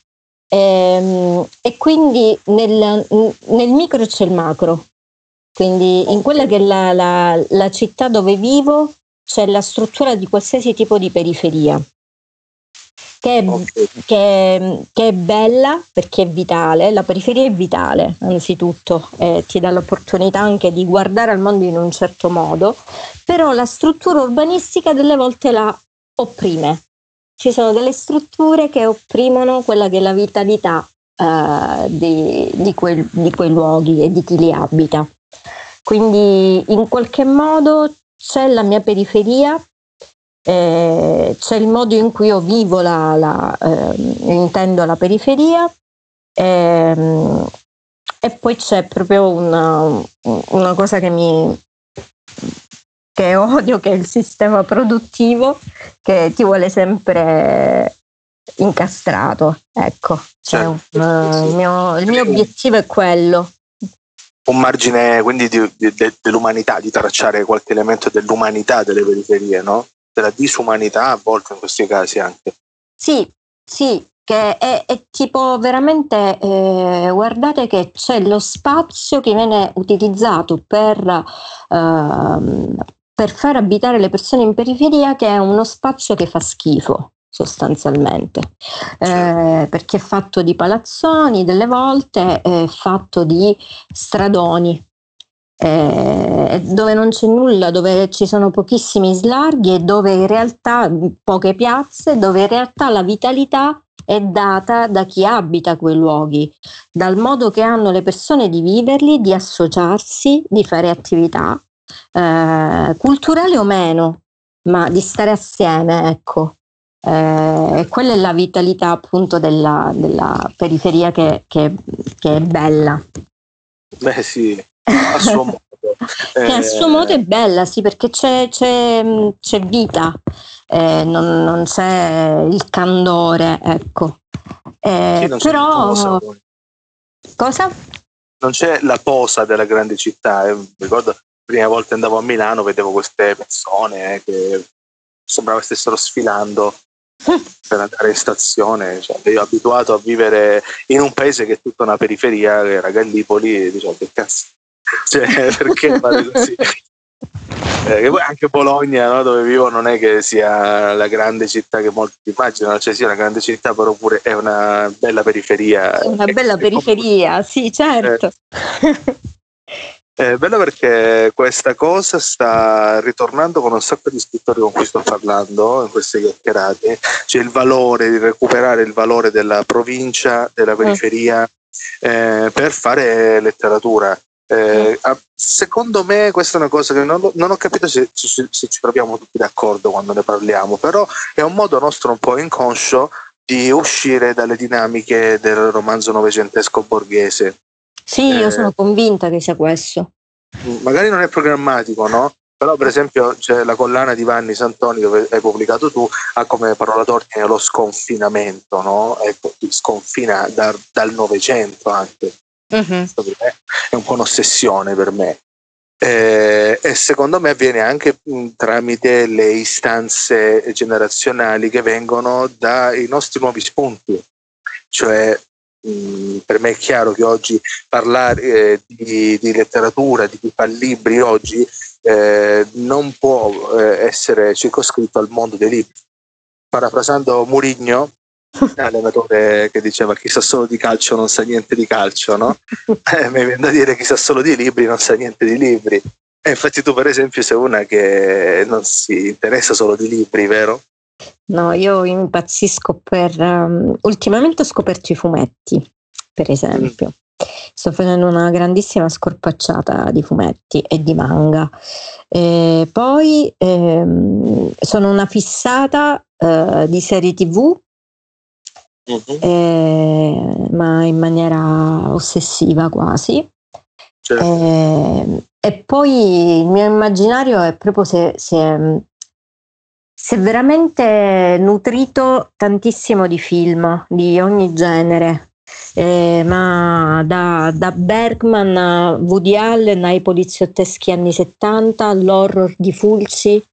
Ehm, e quindi nel, nel micro c'è il macro. Quindi in quella che è la, la- la città dove vivo c'è la struttura di qualsiasi tipo di periferia, che è, Ok. che, che è bella perché è vitale, la periferia è vitale anzitutto, eh, ti dà l'opportunità anche di guardare al mondo in un certo modo, però la struttura urbanistica delle volte la opprime. Ci sono delle strutture che opprimono quella che è la vitalità eh, di, di quel- di quei luoghi e di chi li abita. Quindi in qualche modo c'è la mia periferia, eh, c'è il modo in cui io vivo la, la eh, intendo la periferia ehm, e poi c'è proprio una, una cosa che mi che odio, che è il sistema produttivo che ti vuole sempre incastrato. Ecco, cioè, certo. il, mio, il mio obiettivo è quello un margine quindi di, di, dell'umanità, di tracciare qualche elemento dell'umanità delle periferie, no? della disumanità a volte in questi casi anche. Sì, sì, che è, è tipo veramente, eh, guardate che c'è lo spazio che viene utilizzato per, eh, per far abitare le persone in periferia, che è uno spazio che fa schifo sostanzialmente, eh, perché è fatto di palazzoni, delle volte è fatto di stradoni, eh, dove non c'è nulla, dove ci sono pochissimi slarghi e dove in realtà poche piazze, dove in realtà la vitalità è data da chi abita quei luoghi, dal modo che hanno le persone di viverli, di associarsi, di fare attività, eh, culturali o meno, ma di stare assieme, ecco. Eh, quella è la vitalità appunto della, della periferia che, che, che, è bella. Beh sì, a suo modo. che a suo eh, modo è bella, sì, perché c'è, c'è, c'è vita, eh, non, non, c'è il candore, ecco. Eh, sì, però... Posa, cosa? Non c'è la posa della grande città. Eh. Ricordo, la prima volta andavo a Milano, vedevo queste persone che sembrava stessero sfilando per andare in stazione. Cioè, io abituato a vivere in un paese che è tutta una periferia, che era Gallipoli, e dicevo che cazzo, cioè, perché fare così? Eh, anche Bologna, no, dove vivo, non è che sia la grande città che molti immaginano, cioè sia una grande città, però pure è una bella periferia. Una bella periferia, come... sì, certo. Eh. È bello perché questa cosa sta ritornando con un sacco di scrittori con cui sto parlando in queste chiacchierate, cioè il valore di recuperare il valore della provincia, della mm. periferia eh, per fare letteratura. Eh, secondo me questa è una cosa che non, non ho capito se, se, se, ci troviamo tutti d'accordo quando ne parliamo, però è un modo nostro un po' inconscio di uscire dalle dinamiche del romanzo novecentesco borghese. Sì, io eh, sono convinta che sia questo. Magari non è programmatico, no? Però per esempio c'è la collana di Vanni Santoni dove hai pubblicato tu, ha come parola d'ordine lo sconfinamento, no? Ecco, sconfina da, dal Novecento anche. Uh-huh. È un po' un'ossessione per me. Eh, e secondo me avviene anche mh, tramite le istanze generazionali che vengono dai nostri nuovi spunti. Cioè Mm, per me è chiaro che oggi parlare eh, di, di, letteratura, di chi fa libri oggi, eh, non può eh, essere circoscritto al mondo dei libri. Parafrasando Murigno, allenatore che diceva chi sa solo di calcio non sa niente di calcio, no? Eh, mi viene da dire chi sa solo di libri non sa niente di libri. E infatti tu per esempio sei una che non si interessa solo di libri, vero? No, io impazzisco per... Um, ultimamente ho scoperto i fumetti, per esempio. Mm. Sto facendo una grandissima scorpacciata di fumetti e di manga. E poi ehm, sono una fissata eh, di serie tv, mm-hmm. eh, ma in maniera ossessiva quasi. Certo. Eh, e poi il mio immaginario è proprio se, se si è veramente nutrito tantissimo di film di ogni genere, eh, ma da, da, Bergman a Woody Allen ai poliziotteschi anni 70 all'horror di Fulci.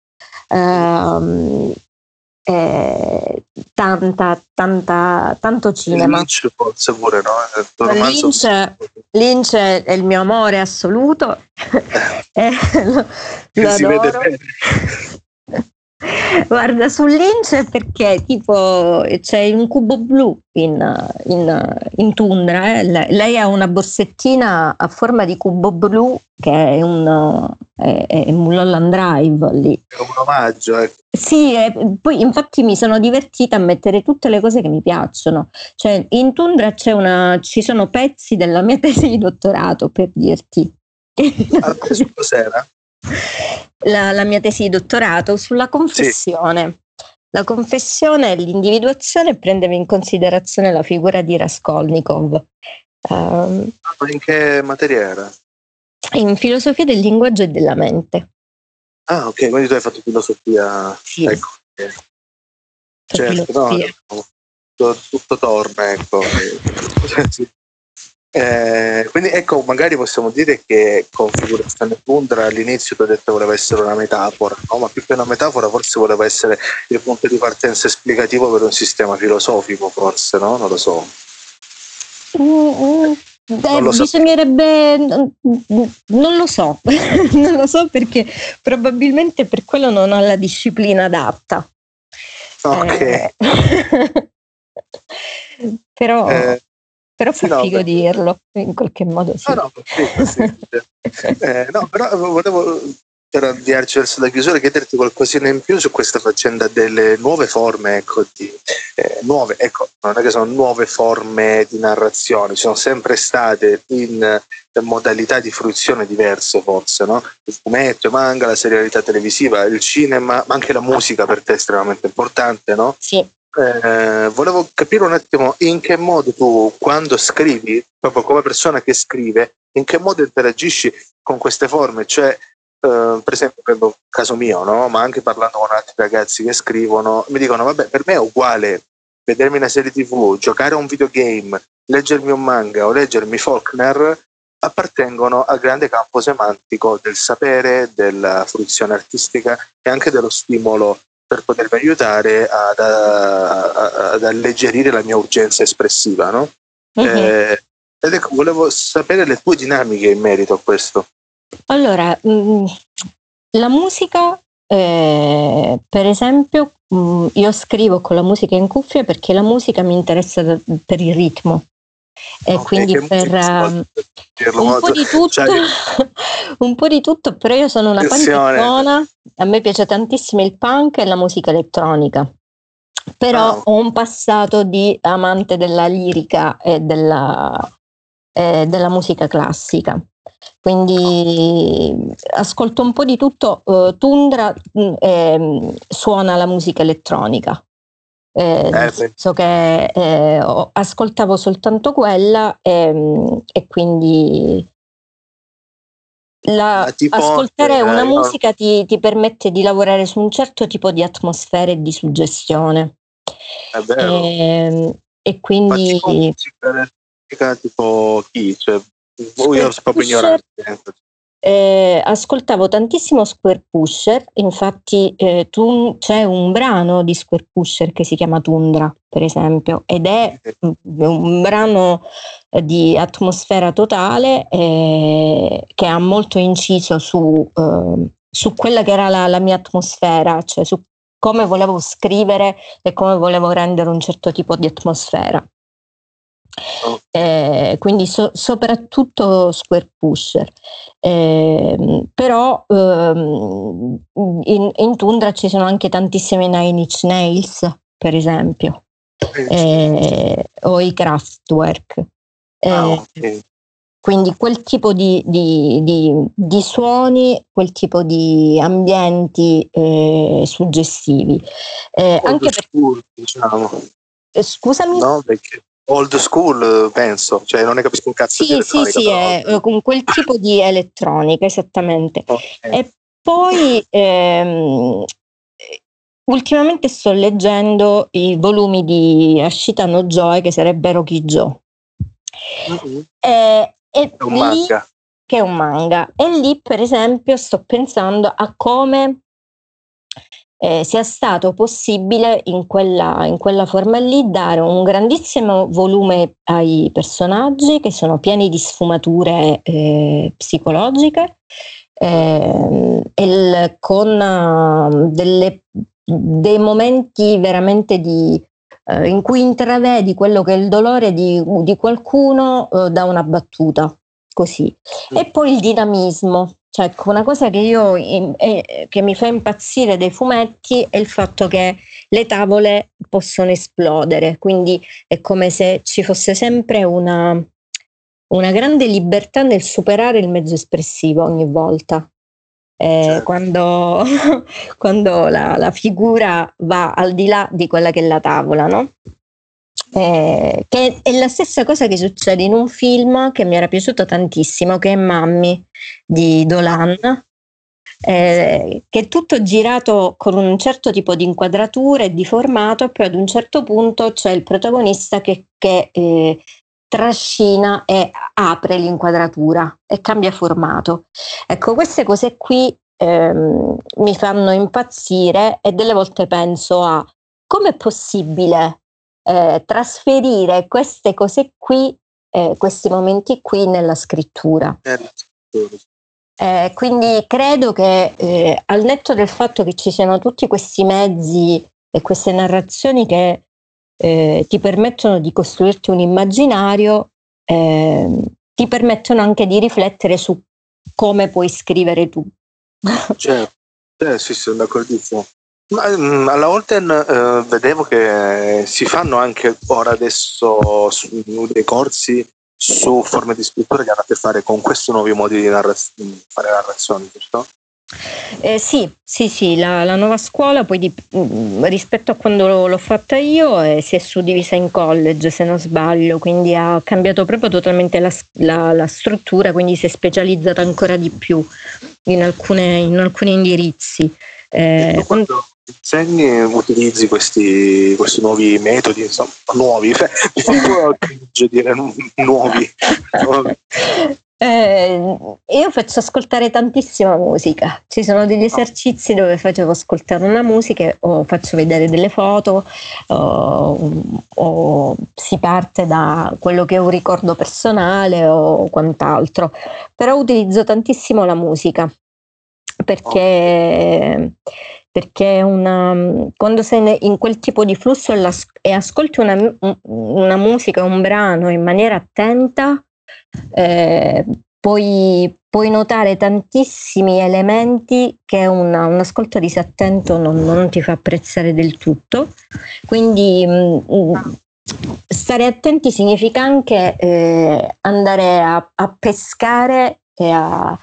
Ehm, eh, tanta, tanta, tanto cinema. Lynch forse pure, no? Lynch, Lynch, è il mio amore assoluto. eh, lo, lo si vede bene. Guarda, su Lynch perché tipo c'è un cubo blu in, in, in Tundra, eh? lei ha una borsettina a forma di cubo blu che è un, è, è Mulholland Drive lì. È un omaggio. Eh. Sì, poi infatti mi sono divertita a mettere tutte le cose che mi piacciono. Cioè, in Tundra una, ci sono pezzi della mia tesi di dottorato per dirti. Ah, cos'era? La, la, mia tesi di dottorato sulla confessione. Sì. La confessione e l'individuazione prendeva in considerazione la figura di Raskolnikov. Um, in che materia era? In filosofia del linguaggio e della mente. Ah, ok, quindi tu hai fatto filosofia. Sì. Ecco. Certo, no, tutto, tutto torna, ecco. Eh, quindi ecco, magari possiamo dire che configurazione Tundra all'inizio ti ho detto voleva essere una metafora, no? ma più che una metafora forse voleva essere il punto di partenza esplicativo per un sistema filosofico, forse, no? Non lo so. Mm, mm. Beh, lo bisognerebbe, non lo so, non lo so perché probabilmente per quello non ho la disciplina adatta. Ok. Eh, però, eh, però fa no, figo beh. dirlo, in qualche modo sì. No, no, sì, sì. eh, no però volevo per avviarci verso la chiusura chiederti qualcosina in più su questa faccenda delle nuove forme, ecco, di, eh, nuove, ecco, non è che sono nuove forme di narrazione, ci sono sempre state in modalità di fruizione diverse forse, no? Il fumetto, il manga, la serialità televisiva, il cinema, ma anche la musica per te è estremamente importante, no? Sì. Eh, volevo capire un attimo in che modo tu quando scrivi, proprio come persona che scrive, in che modo interagisci con queste forme, cioè eh, per esempio prendo caso mio, no? ma anche parlando con altri ragazzi che scrivono, mi dicono vabbè per me è uguale vedermi una serie tv, giocare a un videogame, leggermi un manga o leggermi Faulkner appartengono al grande campo semantico del sapere, della fruizione artistica e anche dello stimolo per potermi aiutare ad, ad alleggerire la mia urgenza espressiva. No? Uh-huh. Eh, ed ecco, volevo sapere le tue dinamiche in merito a questo. Allora, mh, mm, la musica, eh, per esempio, mh, mm, io scrivo con la musica in cuffia perché la musica mi interessa da, per il ritmo. E okay, quindi per um, un po' di tutto, cioè, un po' di tutto, però io sono una panettona, a me piace tantissimo il punk e la musica elettronica. Però oh. ho un passato di amante della lirica e della, eh, della musica classica. Quindi ascolto un po' di tutto. Uh, Tundra eh, suona la musica elettronica, eh, eh, sì. so che eh, ascoltavo soltanto quella e, ehm, e quindi la, ascoltare una no? musica ti, ti, permette di lavorare su un certo tipo di atmosfera e di suggestione. È vero. E, ehm, e quindi... Ma tipo musica, tipo chi? Cioè, io sono proprio ignorante eh, ascoltavo tantissimo Square Pusher, infatti eh, tu, c'è un brano di Square Pusher che si chiama Tundra, per esempio, ed è un brano di atmosfera totale eh, che ha molto inciso su, ehm, su quella che era la, la mia atmosfera, cioè su come volevo scrivere e come volevo rendere un certo tipo di atmosfera. Eh, quindi so, soprattutto Square Pusher. Eh, però ehm, in, in, Tundra ci sono anche tantissime Nine Inch Nails, per esempio, eh, o i Kraftwerk. Eh, ah, okay. Quindi quel tipo di, di, di, di, suoni, quel tipo di ambienti eh, suggestivi. Eh, anche per... Diciamo. Scusami? No, perché old school, penso, cioè non ne capisco un cazzo sì, Sì, sì, è eh, con quel tipo di elettronica, esattamente. Okay. E poi ehm, ultimamente sto leggendo i volumi di Ashita Joy, che sarebbe Rocky Joe. Mm-hmm. E, e è un lì, manga. Che è un manga. E lì, per esempio, sto pensando a come eh, sia stato possibile in quella, in quella forma lì dare un grandissimo volume ai personaggi che sono pieni di sfumature eh, psicologiche eh, il, con uh, delle, dei momenti veramente di, uh, in cui intravedi quello che è il dolore di, di qualcuno uh, da una battuta così e poi il dinamismo cioè, ecco, una cosa che, io, eh, che mi fa impazzire dei fumetti è il fatto che le tavole possono esplodere, quindi è come se ci fosse sempre una, una grande libertà nel superare il mezzo espressivo ogni volta. eh, certo. quando, quando la, la, figura va al di là di quella che è la tavola, no? Eh, che è la stessa cosa che succede in un film che mi era piaciuto tantissimo, che è Mammi di Dolan, eh, che è tutto girato con un certo tipo di inquadratura e di formato, e poi ad un certo punto c'è il protagonista che, che eh, trascina e apre l'inquadratura e cambia formato. Ecco, queste cose qui ehm, mi fanno impazzire e delle volte penso a come è possibile eh, trasferire queste cose qui, eh, questi momenti qui nella scrittura. Eh, quindi credo che eh, al netto del fatto che ci siano tutti questi mezzi e queste narrazioni che eh, ti permettono di costruirti un immaginario, eh, ti permettono anche di riflettere su come puoi scrivere tu. Certo, eh, sì, sono d'accordissimo. Ma, um, alla Holten uh, vedevo che si fanno anche ora adesso dei corsi su forme di scrittura che hanno a che fare con questi nuovi modi di narra- fare narrazione, giusto? Eh, sì, sì, sì, la, la, nuova scuola poi di, mm, rispetto a quando l'ho fatta io eh, si è suddivisa in college se non sbaglio, quindi ha cambiato proprio totalmente la, la, la struttura, quindi si è specializzata ancora di più in, alcune, in alcuni indirizzi. Eh, quando insegni utilizzi questi, questi, nuovi metodi, insomma, nuovi, dire nuovi. nuovi. Eh, io faccio ascoltare tantissima musica, ci sono degli esercizi dove facevo ascoltare una musica o faccio vedere delle foto o, o si parte da quello che è un ricordo personale o quant'altro, però utilizzo tantissimo la musica perché, perché una, quando sei in quel tipo di flusso e ascolti una, una musica, un brano in maniera attenta, eh, puoi, puoi, notare tantissimi elementi che una, un ascolto disattento non, non, ti fa apprezzare del tutto. Quindi mh, mm, mm, stare attenti significa anche eh, andare a, a, pescare e a,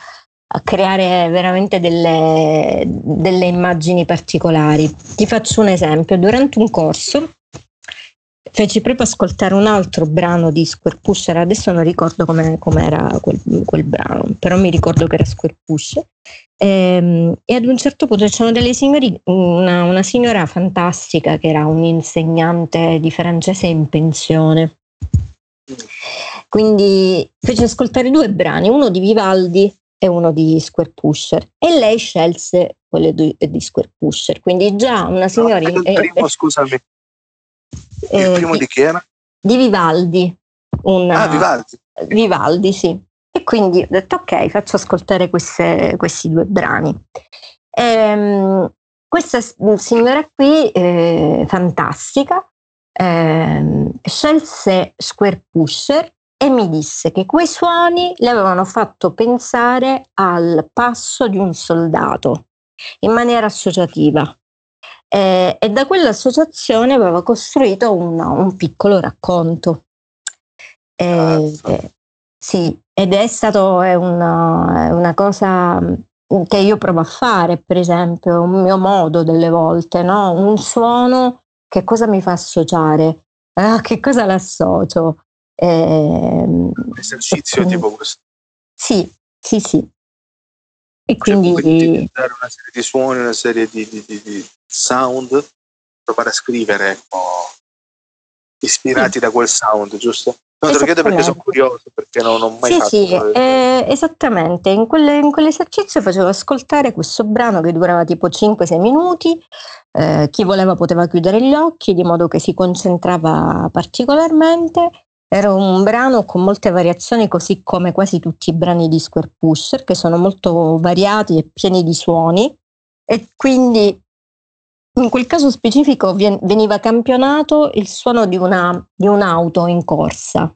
a creare veramente delle, delle immagini particolari. Ti faccio un esempio. Durante un corso feci proprio ascoltare un altro brano di Square Pusher, adesso non ricordo come era quel, quel, brano, però mi ricordo che era Square Pusher. E, ehm, e ad un certo punto c'erano delle signori, una, una signora fantastica che era un'insegnante di francese in pensione. Quindi feci ascoltare due brani, uno di Vivaldi e uno di Square Pusher e lei scelse quello di, di Square Pusher quindi già una signora no, il primo, eh, scusami il eh, primo di chi era? Di Vivaldi. Una, ah, Vivaldi. Vivaldi, sì. E quindi ho detto ok, faccio ascoltare queste, questi due brani. Ehm, questa signora qui, eh, fantastica, eh, scelse Square Pusher e mi disse che quei suoni le avevano fatto pensare al passo di un soldato in maniera associativa eh, e da quell'associazione aveva costruito una, un piccolo racconto. Eh, eh, sì, ed è stato è una, una, cosa mm, che io provo a fare, per esempio, un mio modo delle volte, no? un suono, che cosa mi fa associare? Ah, che cosa l'associo? Eh, un esercizio tipo questo. Sì, sì, sì. E quindi... Cioè, quindi dare una serie di suoni, una serie di, di, di, di sound, provare a scrivere ecco, ispirati sì. da quel sound, giusto? No, te lo chiedo perché sono curioso, perché non ho mai sì, fatto. Sì, eh, esattamente. In, quelle, in, quell'esercizio facevo ascoltare questo brano che durava tipo 5-6 minuti. Eh, chi voleva poteva chiudere gli occhi, di modo che si concentrava particolarmente. Era un brano con molte variazioni, così come quasi tutti i brani di Square Pusher, che sono molto variati e pieni di suoni. E quindi in quel caso specifico veniva campionato il suono di, una, di un'auto in corsa.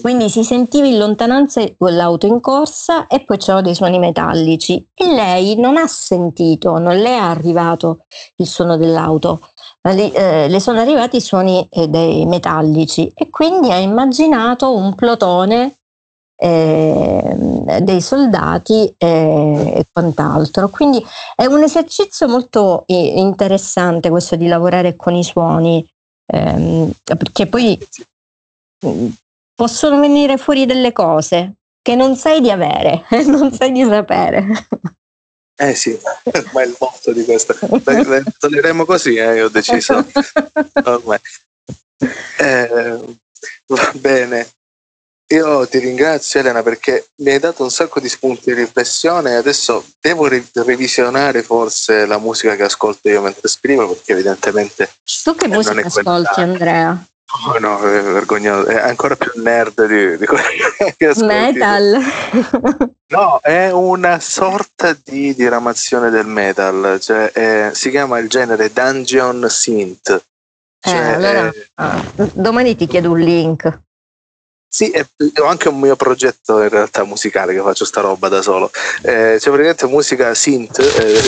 Quindi si sentiva in lontananza quell'auto in corsa e poi c'erano dei suoni metallici e lei non ha sentito, non le è arrivato il suono dell'auto, le, eh, le sono arrivati i suoni eh, dei metallici e quindi ha immaginato un plotone eh, dei soldati e, e quant'altro. Quindi è un esercizio molto interessante questo di lavorare con i suoni, ehm, perché poi mm, possono venire fuori delle cose che non sai di avere, non sai di sapere. Eh sì, ma è il motto di questo. Toglieremo così, eh, io ho deciso. Ormai. Eh, va bene. Io ti ringrazio Elena perché mi hai dato un sacco di spunti di riflessione e adesso devo ri- revisionare forse la musica che ascolto io mentre scrivo perché evidentemente... Tu che musica ascolti Andrea? Oh no, è vergognoso, è ancora più nerd di, di quello che ascolti. Metal? no, è una sorta di diramazione del metal, cioè è, si chiama il genere Dungeon Synth. Eh, cioè, eh, allora, è, ah, domani ti chiedo un link. Sì, ho anche un mio progetto in realtà musicale che faccio sta roba da solo. Eh, c'è praticamente musica synth, eh,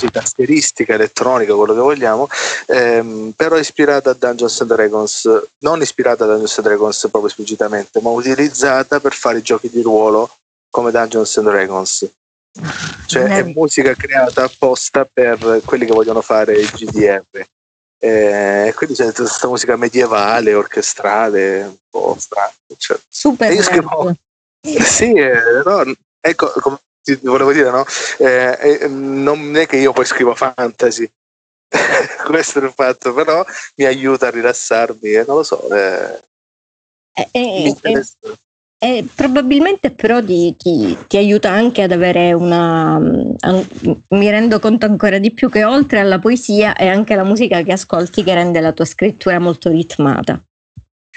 musica steristica, elettronica, quello che vogliamo, ehm, però ispirata a Dungeons and Dragons, non ispirata a Dungeons and Dragons proprio esplicitamente, ma utilizzata per fare i giochi di ruolo come Dungeons and Dragons. Cioè è musica creata apposta per quelli che vogliono fare il GDR. Eh, quindi c'è tutta questa musica medievale, orchestrale, un po' strana. Cioè, Super. Io scrivo, sì, eh, no, ecco, come ti volevo dire, no? Eh, eh, non è che io poi scrivo fantasy, questo è il fatto, però mi aiuta a rilassarmi e non lo so. Eh, eh, eh, eh e probabilmente però ti, ti, ti, aiuta anche ad avere una... mi rendo conto ancora di più che oltre alla poesia è anche la musica che ascolti che rende la tua scrittura molto ritmata.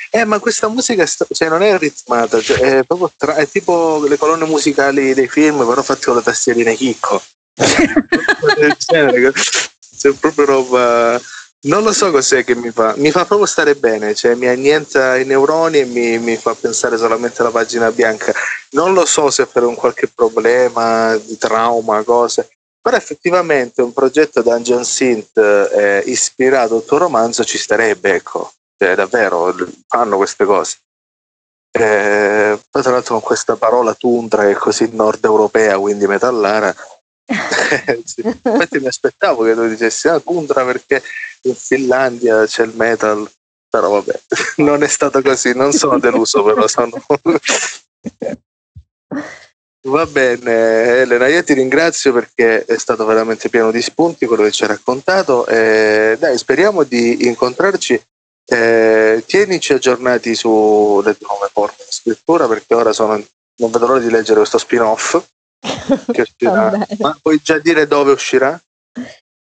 Eh, ma questa musica cioè, non è ritmata, cioè, è, tra- è, tipo le colonne musicali dei film, però fatte con le tastierine chicco. del genere, c'è proprio roba non lo so cos'è che mi fa, mi fa proprio stare bene, cioè mi annienta i neuroni e mi, mi, fa pensare solamente alla pagina bianca. Non lo so se per un qualche problema di trauma, cose, però effettivamente un progetto Dungeon Synth eh, ispirato al tuo romanzo ci starebbe, ecco, cioè davvero fanno queste cose. Eh, poi tra l'altro con questa parola tundra che è così nord europea, quindi metallara, infatti mi aspettavo che tu dicessi ah, tundra perché in Finlandia c'è il metal, però vabbè, non è stato così, non sono deluso però sono... Va bene Elena, io ti ringrazio perché è stato veramente pieno di spunti quello che ci hai raccontato. Eh, dai, speriamo di incontrarci. Eh, tienici aggiornati sulle nuove forme di scrittura perché ora sono, non vedo l'ora di leggere questo spin-off. Che uscirà. Ma puoi già dire dove uscirà?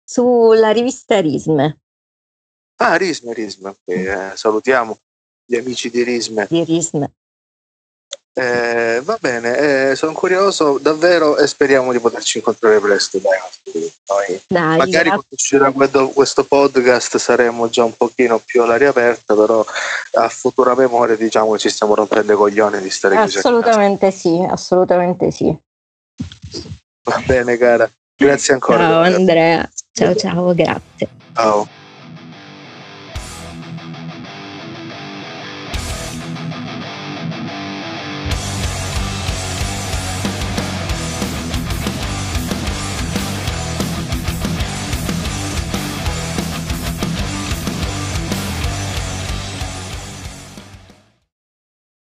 Sulla rivista Risme. Ah, Risme, Risme. Eh, salutiamo gli amici di Risme. Di Risme. Eh, va bene, eh, sono curioso davvero e speriamo di poterci incontrare presto. Dai, noi. Dai, Magari quando uscirà questo podcast saremo già un pochino più all'aria aperta, però a futura memoria diciamo che ci stiamo rompendo i coglioni di stare qui. Assolutamente sì, assolutamente sì. Va bene cara, grazie ancora. Ciao Andrea, ciao ciao, grazie. Ciao.